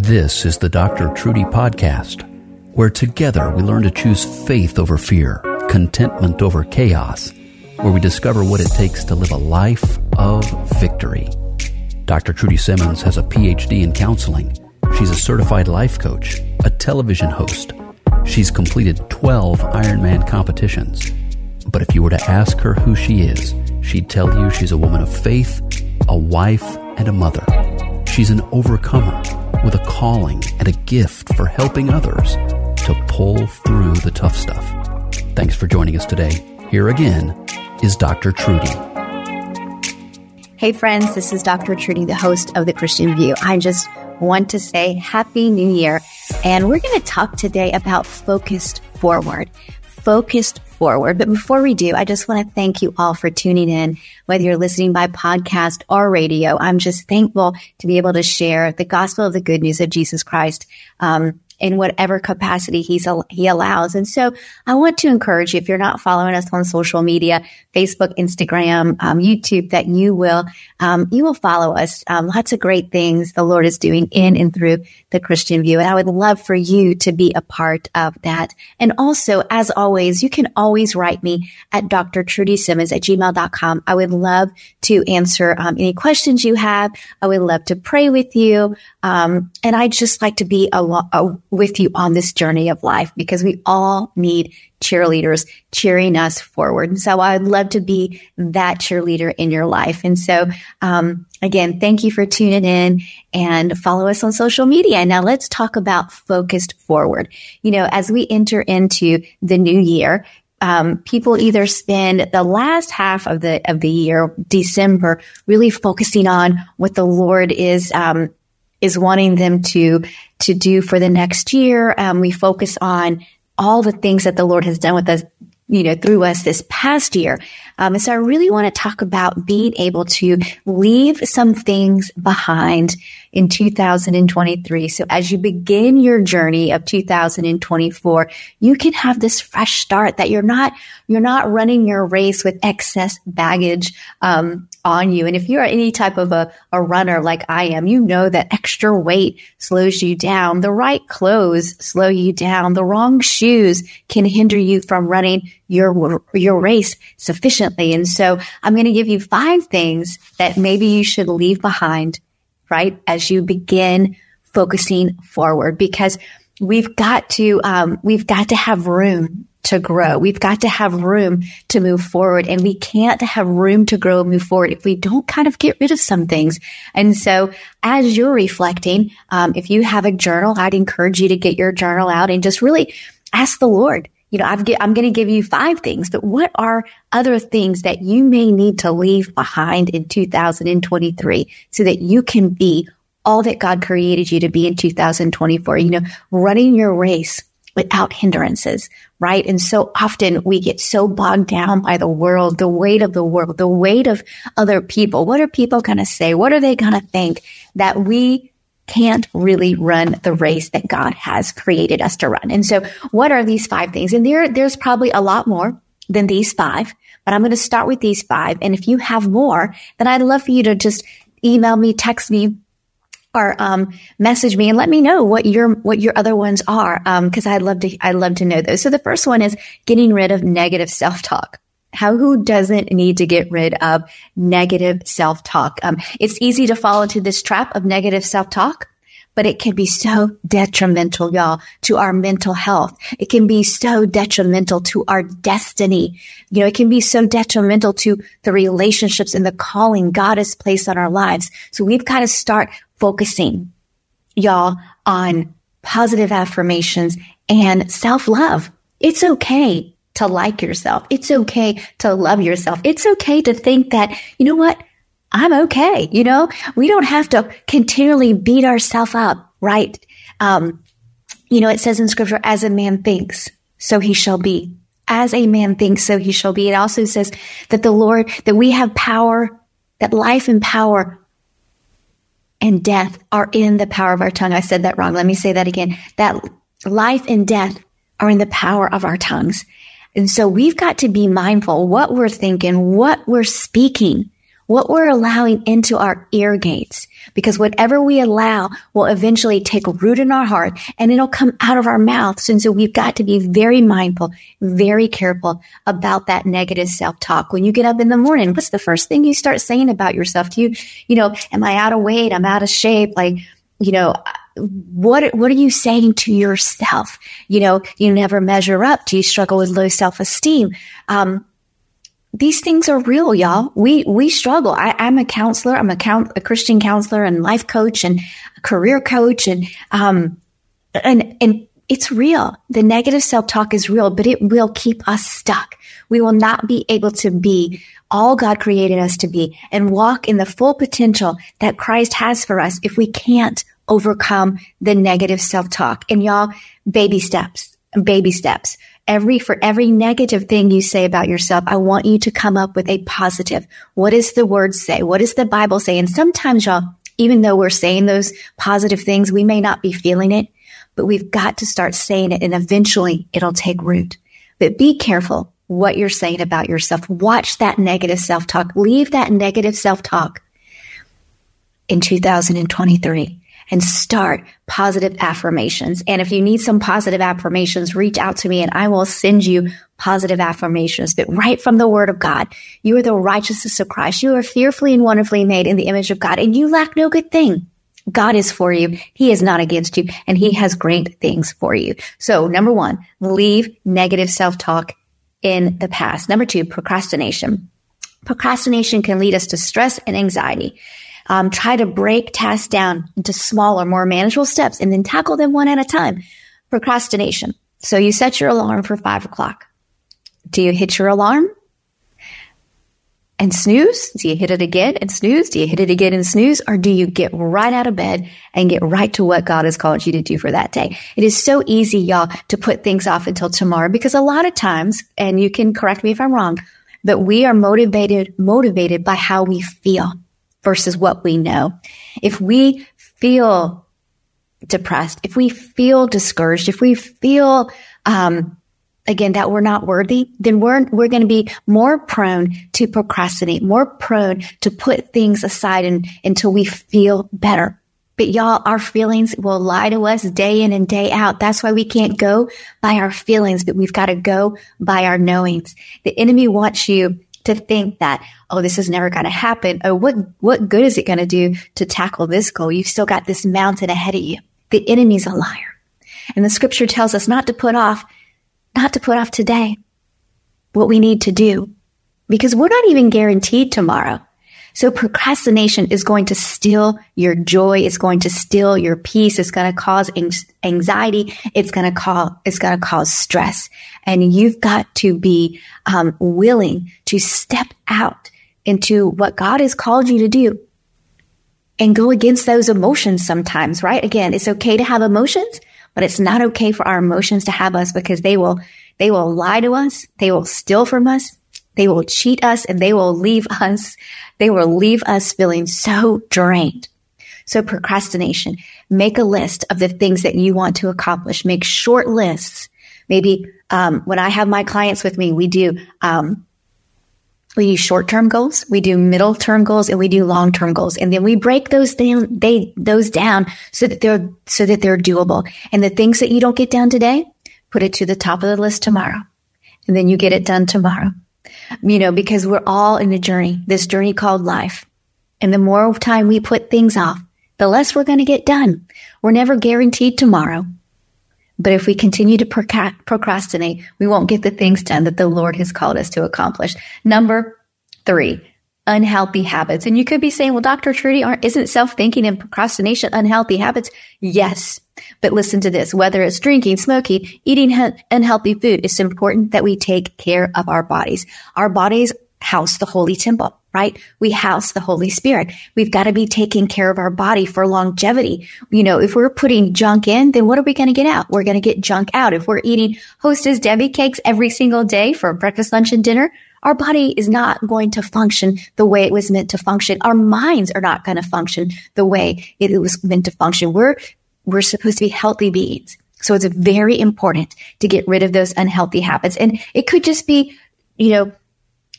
This is the Dr. Trudy Podcast, where together we learn to choose faith over fear, contentment over chaos, where we discover what it takes to live a life of victory. Dr. Trudy Simmons has a PhD in counseling. She's a certified life coach, a television host. She's completed 12 Ironman competitions. But if you were to ask her who she is, she'd tell you she's a woman of faith, a wife, and a mother. She's an overcomer with a calling and a gift for helping others to pull through the tough stuff. Thanks for joining us today. Here again is Dr. Trudy. Hey, friends, this is Dr. Trudy, the host of The Christian View. I just want to say Happy New Year. And we're going to talk today about focused forward. Focused forward. But before we do, I just want to thank you all for tuning in, whether you're listening by podcast or radio. I'm just thankful to be able to share the gospel of the good news of Jesus Christ. Um, in whatever capacity he's he allows. And so I want to encourage you, if you're not following us on social media, Facebook, Instagram, um, YouTube, that you will um, you will follow us. Um, lots of great things the Lord is doing in and through the Christian View, and I would love for you to be a part of that. And also, as always, you can always write me at Dr. Trudy Simmons at gmail.com. I would love to answer um, any questions you have. I would love to pray with you, um, and I'd just like to be a, a with you on this journey of life because we all need cheerleaders cheering us forward. And so I would love to be that cheerleader in your life. And so, um, again, thank you for tuning in and follow us on social media. Now let's talk about focused forward. You know, as we enter into the new year, um, people either spend the last half of the of the year, December, really focusing on what the Lord is um, is wanting them to to do for the next year. Um, we focus on all the things that the Lord has done with us, you know, through us this past year. Um, and so I really want to talk about being able to leave some things behind in 2023. So as you begin your journey of 2024, you can have this fresh start that you're not, you're not running your race with excess baggage, um, on you. And if you're any type of a, a runner like I am, you know that extra weight slows you down. The right clothes slow you down. The wrong shoes can hinder you from running your, your race sufficiently. And so I'm going to give you five things that maybe you should leave behind, right? As you begin focusing forward because we've got to, um, we've got to have room to grow. We've got to have room to move forward and we can't have room to grow and move forward if we don't kind of get rid of some things. And so as you're reflecting, um, if you have a journal, I'd encourage you to get your journal out and just really ask the Lord, you know, I've I'm going to give you five things, but what are other things that you may need to leave behind in 2023 so that you can be all that God created you to be in 2024? You know, running your race without hindrances, right? And so often we get so bogged down by the world, the weight of the world, the weight of other people. What are people going to say? What are they going to think that we can't really run the race that God has created us to run? And so what are these five things? And there, there's probably a lot more than these five, but I'm going to start with these five. And if you have more, then I'd love for you to just email me, text me, or um, message me and let me know what your what your other ones are Um, because um, I'd love to I'd love to know those. So the first one is getting rid of negative self talk. How who doesn't need to get rid of negative self talk? Um, it's easy to fall into this trap of negative self talk. But it can be so detrimental, y'all, to our mental health. It can be so detrimental to our destiny. You know, it can be so detrimental to the relationships and the calling God has placed on our lives. So we've got to start focusing, y'all, on positive affirmations and self love. It's okay to like yourself. It's okay to love yourself. It's okay to think that, you know what? I'm okay. You know, we don't have to continually beat ourselves up, right? Um, you know, it says in scripture, as a man thinks, so he shall be. As a man thinks, so he shall be. It also says that the Lord, that we have power, that life and power and death are in the power of our tongue. I said that wrong. Let me say that again. That life and death are in the power of our tongues. And so we've got to be mindful what we're thinking, what we're speaking what we're allowing into our ear gates, because whatever we allow will eventually take root in our heart and it'll come out of our mouths. And so we've got to be very mindful, very careful about that negative self-talk. When you get up in the morning, what's the first thing you start saying about yourself? Do you, you know, am I out of weight? I'm out of shape. Like, you know, what what are you saying to yourself? You know, you never measure up. Do you struggle with low self esteem? Um, these things are real, y'all. We we struggle. I, am a counselor. I'm a, count, a Christian counselor and life coach and career coach, and um, and and it's real. The negative self talk is real, but it will keep us stuck. We will not be able to be all God created us to be and walk in the full potential that Christ has for us if we can't overcome the negative self talk. And y'all, baby steps, baby steps every, for every negative thing you say about yourself, I want you to come up with a positive. What does the word say? What does the Bible say? And sometimes y'all, even though we're saying those positive things, we may not be feeling it, but we've got to start saying it and eventually it'll take root. But be careful what you're saying about yourself. Watch that negative self talk. Leave that negative self talk in 2023 and start positive affirmations. And if you need some positive affirmations, reach out to me and I will send you positive affirmations, but right from the word of God. You are the righteousness of Christ. You are fearfully and wonderfully made in the image of God and you lack no good thing. God is for you. He is not against you and he has great things for you. So number one, leave negative self-talk in the past. Number two, procrastination. Procrastination can lead us to stress and anxiety. Um, try to break tasks down into smaller, more manageable steps and then tackle them one at a time. Procrastination. So you set your alarm for five o'clock. Do you hit your alarm and snooze? Do you hit it again and snooze? Do you hit it again and snooze? Or do you get right out of bed and get right to what God has called you to do for that day? It is so easy, y'all, to put things off until tomorrow because a lot of times, and you can correct me if I'm wrong, but we are motivated, motivated by how we feel versus what we know. If we feel depressed, if we feel discouraged, if we feel, um, again, that we're not worthy, then we're, we're going to be more prone to procrastinate, more prone to put things aside and, until we feel better. But y'all, our feelings will lie to us day in and day out. That's why we can't go by our feelings, but we've got to go by our knowings. The enemy wants you to think that, oh, this is never going to happen. Oh, what, what good is it going to do to tackle this goal? You've still got this mountain ahead of you. The enemy's a liar. And the scripture tells us not to put off, not to put off today what we need to do because we're not even guaranteed tomorrow. So procrastination is going to steal your joy. It's going to steal your peace. It's going to cause anxiety. It's going to cause, it's going to cause stress. And you've got to be um, willing to step out into what God has called you to do and go against those emotions sometimes, right? Again, it's okay to have emotions, but it's not okay for our emotions to have us because they will, they will lie to us. They will steal from us. They will cheat us and they will leave us they will leave us feeling so drained. So procrastination, make a list of the things that you want to accomplish. Make short lists. Maybe, um, when I have my clients with me, we do, um, we do short-term goals, we do middle-term goals, and we do long-term goals. And then we break those down, they, those down so that they're, so that they're doable. And the things that you don't get done today, put it to the top of the list tomorrow. And then you get it done tomorrow you know, because we're all in a journey, this journey called life. And the more time we put things off, the less we're going to get done. We're never guaranteed tomorrow. But if we continue to procrastinate, we won't get the things done that the Lord has called us to accomplish. Number three, unhealthy habits. And you could be saying, well, Dr. Trudy, aren't, isn't self-thinking and procrastination unhealthy habits? Yes. But listen to this. Whether it's drinking, smoking, eating unhealthy food, it's important that we take care of our bodies. Our bodies house the holy temple, right? We house the Holy Spirit. We've got to be taking care of our body for longevity. You know, if we're putting junk in, then what are we going to get out? We're going to get junk out. If we're eating Hostess Debbie cakes every single day for breakfast, lunch, and dinner, our body is not going to function the way it was meant to function. Our minds are not going to function the way it was meant to function. We're, we're supposed to be healthy beings. So it's very important to get rid of those unhealthy habits. And it could just be, you know,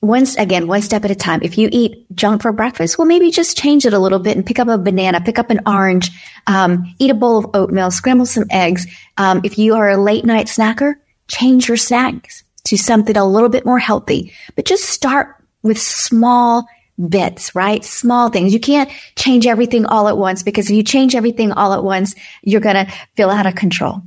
once again, one step at a time. If you eat junk for breakfast, well, maybe just change it a little bit and pick up a banana, pick up an orange, um, eat a bowl of oatmeal, scramble some eggs. Um, if you are a late night snacker, change your snacks to something a little bit more healthy, but just start with small bits, right? Small things. You can't change everything all at once because if you change everything all at once, you're going to feel out of control,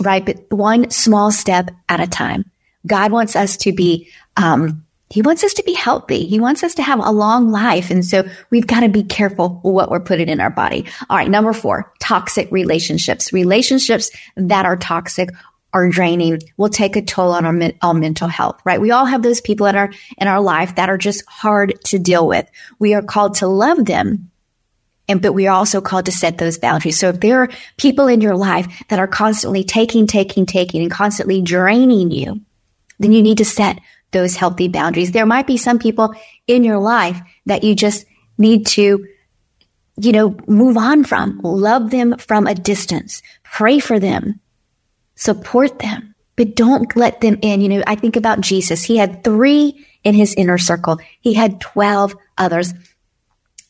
right? But one small step at a time. God wants us to be, um, he wants us to be healthy. He wants us to have a long life. And so we've got to be careful what we're putting in our body. All right. Number four, toxic relationships. Relationships that are toxic are draining will take a toll on our, our mental health, right? We all have those people in our, in our life that are just hard to deal with. We are called to love them. And, but we are also called to set those boundaries. So if there are people in your life that are constantly taking, taking, taking and constantly draining you, then you need to set those healthy boundaries. There might be some people in your life that you just need to, you know, move on from, love them from a distance, pray for them, support them, but don't let them in. You know, I think about Jesus. He had three in his inner circle. He had 12 others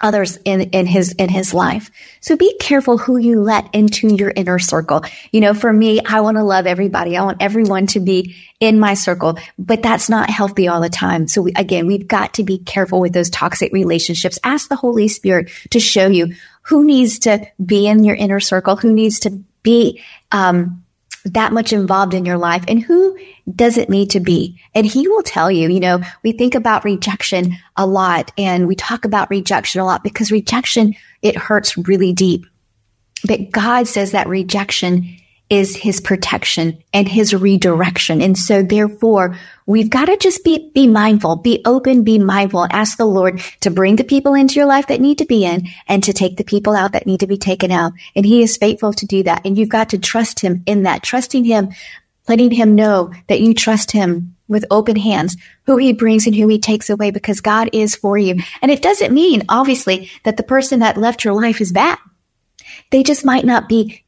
others in, in his, in his life. So be careful who you let into your inner circle. You know, for me, I want to love everybody. I want everyone to be in my circle, but that's not healthy all the time. So we, again, we've got to be careful with those toxic relationships. Ask the Holy Spirit to show you who needs to be in your inner circle, who needs to be, um, that much involved in your life and who does it need to be. And he will tell you, you know, we think about rejection a lot and we talk about rejection a lot because rejection, it hurts really deep. But God says that rejection is his protection and his redirection. And so therefore, we've got to just be, be mindful, be open, be mindful, ask the Lord to bring the people into your life that need to be in and to take the people out that need to be taken out. And he is faithful to do that. And you've got to trust him in that, trusting him, letting him know that you trust him with open hands, who he brings and who he takes away because God is for you. And it doesn't mean, obviously, that the person that left your life is bad. They just might not be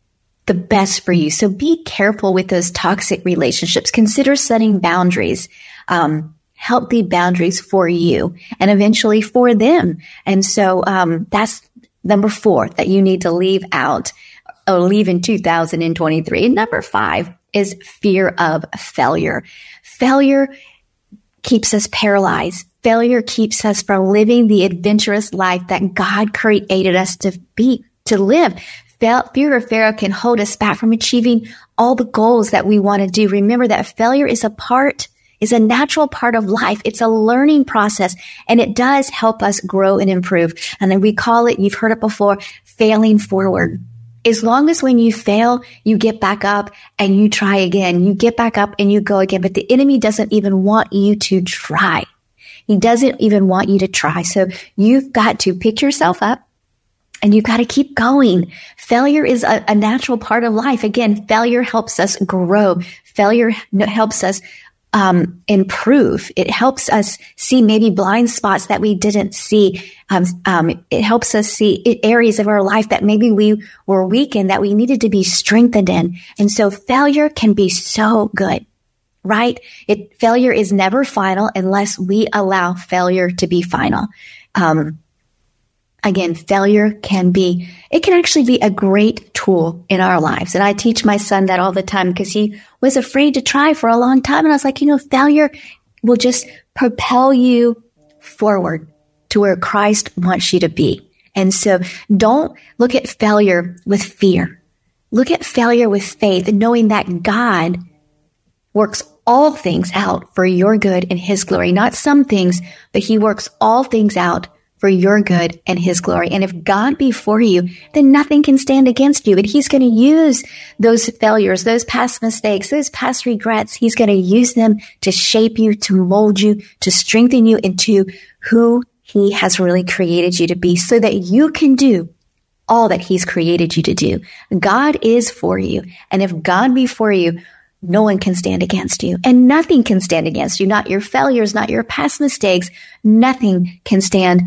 the best for you. So be careful with those toxic relationships. Consider setting boundaries, um, healthy boundaries for you and eventually for them. And so, um, that's number four that you need to leave out or leave in 2023. And number five is fear of failure. Failure keeps us paralyzed. Failure keeps us from living the adventurous life that God created us to be, to live fear of failure can hold us back from achieving all the goals that we want to do. Remember that failure is a part, is a natural part of life. It's a learning process and it does help us grow and improve. And then we call it, you've heard it before, failing forward. As long as when you fail, you get back up and you try again, you get back up and you go again, but the enemy doesn't even want you to try. He doesn't even want you to try. So you've got to pick yourself up and you've got to keep going. Failure is a, a, natural part of life. Again, failure helps us grow. Failure helps us um, improve. It helps us see maybe blind spots that we didn't see. Um, um, it helps us see areas of our life that maybe we were weak in that we needed to be strengthened in. And so failure can be so good, right? It failure is never final unless we allow failure to be final. Um, again, failure can be, it can actually be a great tool in our lives. And I teach my son that all the time because he was afraid to try for a long time. And I was like, you know, failure will just propel you forward to where Christ wants you to be. And so don't look at failure with fear. Look at failure with faith knowing that God works all things out for your good and his glory, not some things, but he works all things out for your good and his glory. And if God be for you, then nothing can stand against you. And he's going to use those failures, those past mistakes, those past regrets. He's going to use them to shape you, to mold you, to strengthen you into who he has really created you to be so that you can do all that he's created you to do. God is for you. And if God be for you, no one can stand against you and nothing can stand against you. Not your failures, not your past mistakes. Nothing can stand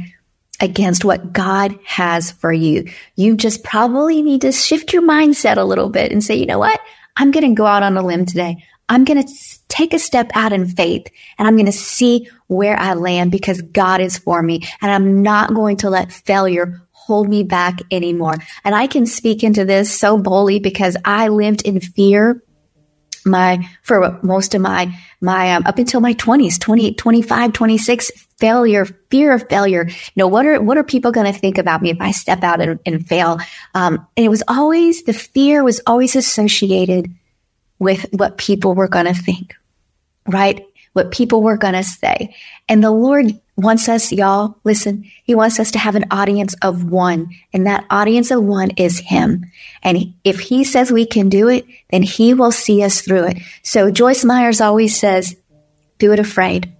against what God has for you. You just probably need to shift your mindset a little bit and say, you know what? I'm going to go out on a limb today. I'm going to take a step out in faith and I'm going to see where I land because God is for me and I'm not going to let failure hold me back anymore. And I can speak into this so boldly because I lived in fear my for most of my my um, up until my 20s 20 25 26 failure fear of failure. You know what are what are people going to think about me if i step out and, and fail? Um, and it was always the fear was always associated with what people were going to think right what people were going to say and the lord wants us, y'all, listen, he wants us to have an audience of one. And that audience of one is him. And if he says we can do it, then he will see us through it. So Joyce Myers always says, do it afraid.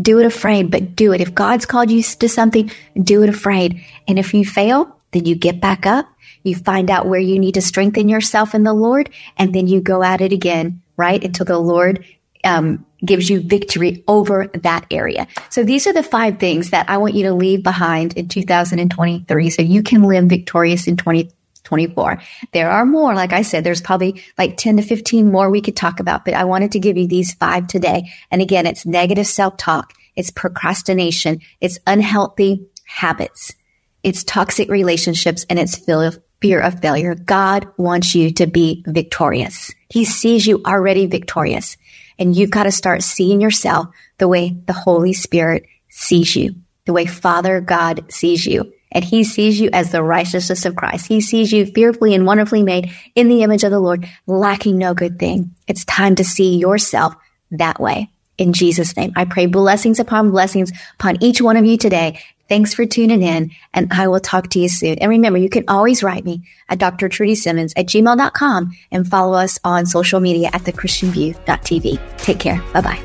Do it afraid, but do it. If God's called you to something, do it afraid. And if you fail, then you get back up. You find out where you need to strengthen yourself in the Lord, and then you go at it again, right? Until the Lord um, gives you victory over that area. So these are the five things that I want you to leave behind in 2023 so you can live victorious in 2024. There are more. Like I said, there's probably like 10 to 15 more we could talk about, but I wanted to give you these five today. And again, it's negative self-talk. It's procrastination. It's unhealthy habits. It's toxic relationships and it's fear of failure. God wants you to be victorious. He sees you already victorious. And you've got to start seeing yourself the way the Holy Spirit sees you, the way Father God sees you. And he sees you as the righteousness of Christ. He sees you fearfully and wonderfully made in the image of the Lord, lacking no good thing. It's time to see yourself that way. In Jesus' name, I pray blessings upon blessings upon each one of you today. Thanks for tuning in, and I will talk to you soon. And remember, you can always write me at Dr. Trudy Simmons at gmail.com and follow us on social media at thechristianview.tv. Take care. Bye bye.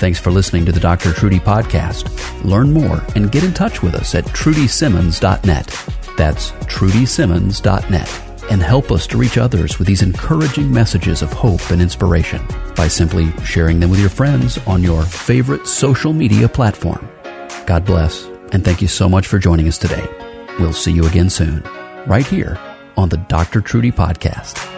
Thanks for listening to the Dr. Trudy podcast. Learn more and get in touch with us at trudysimmons.net. That's trudysimmons.net. And help us to reach others with these encouraging messages of hope and inspiration by simply sharing them with your friends on your favorite social media platform. God bless and thank you so much for joining us today. We'll see you again soon, right here on the Dr. Trudy Podcast.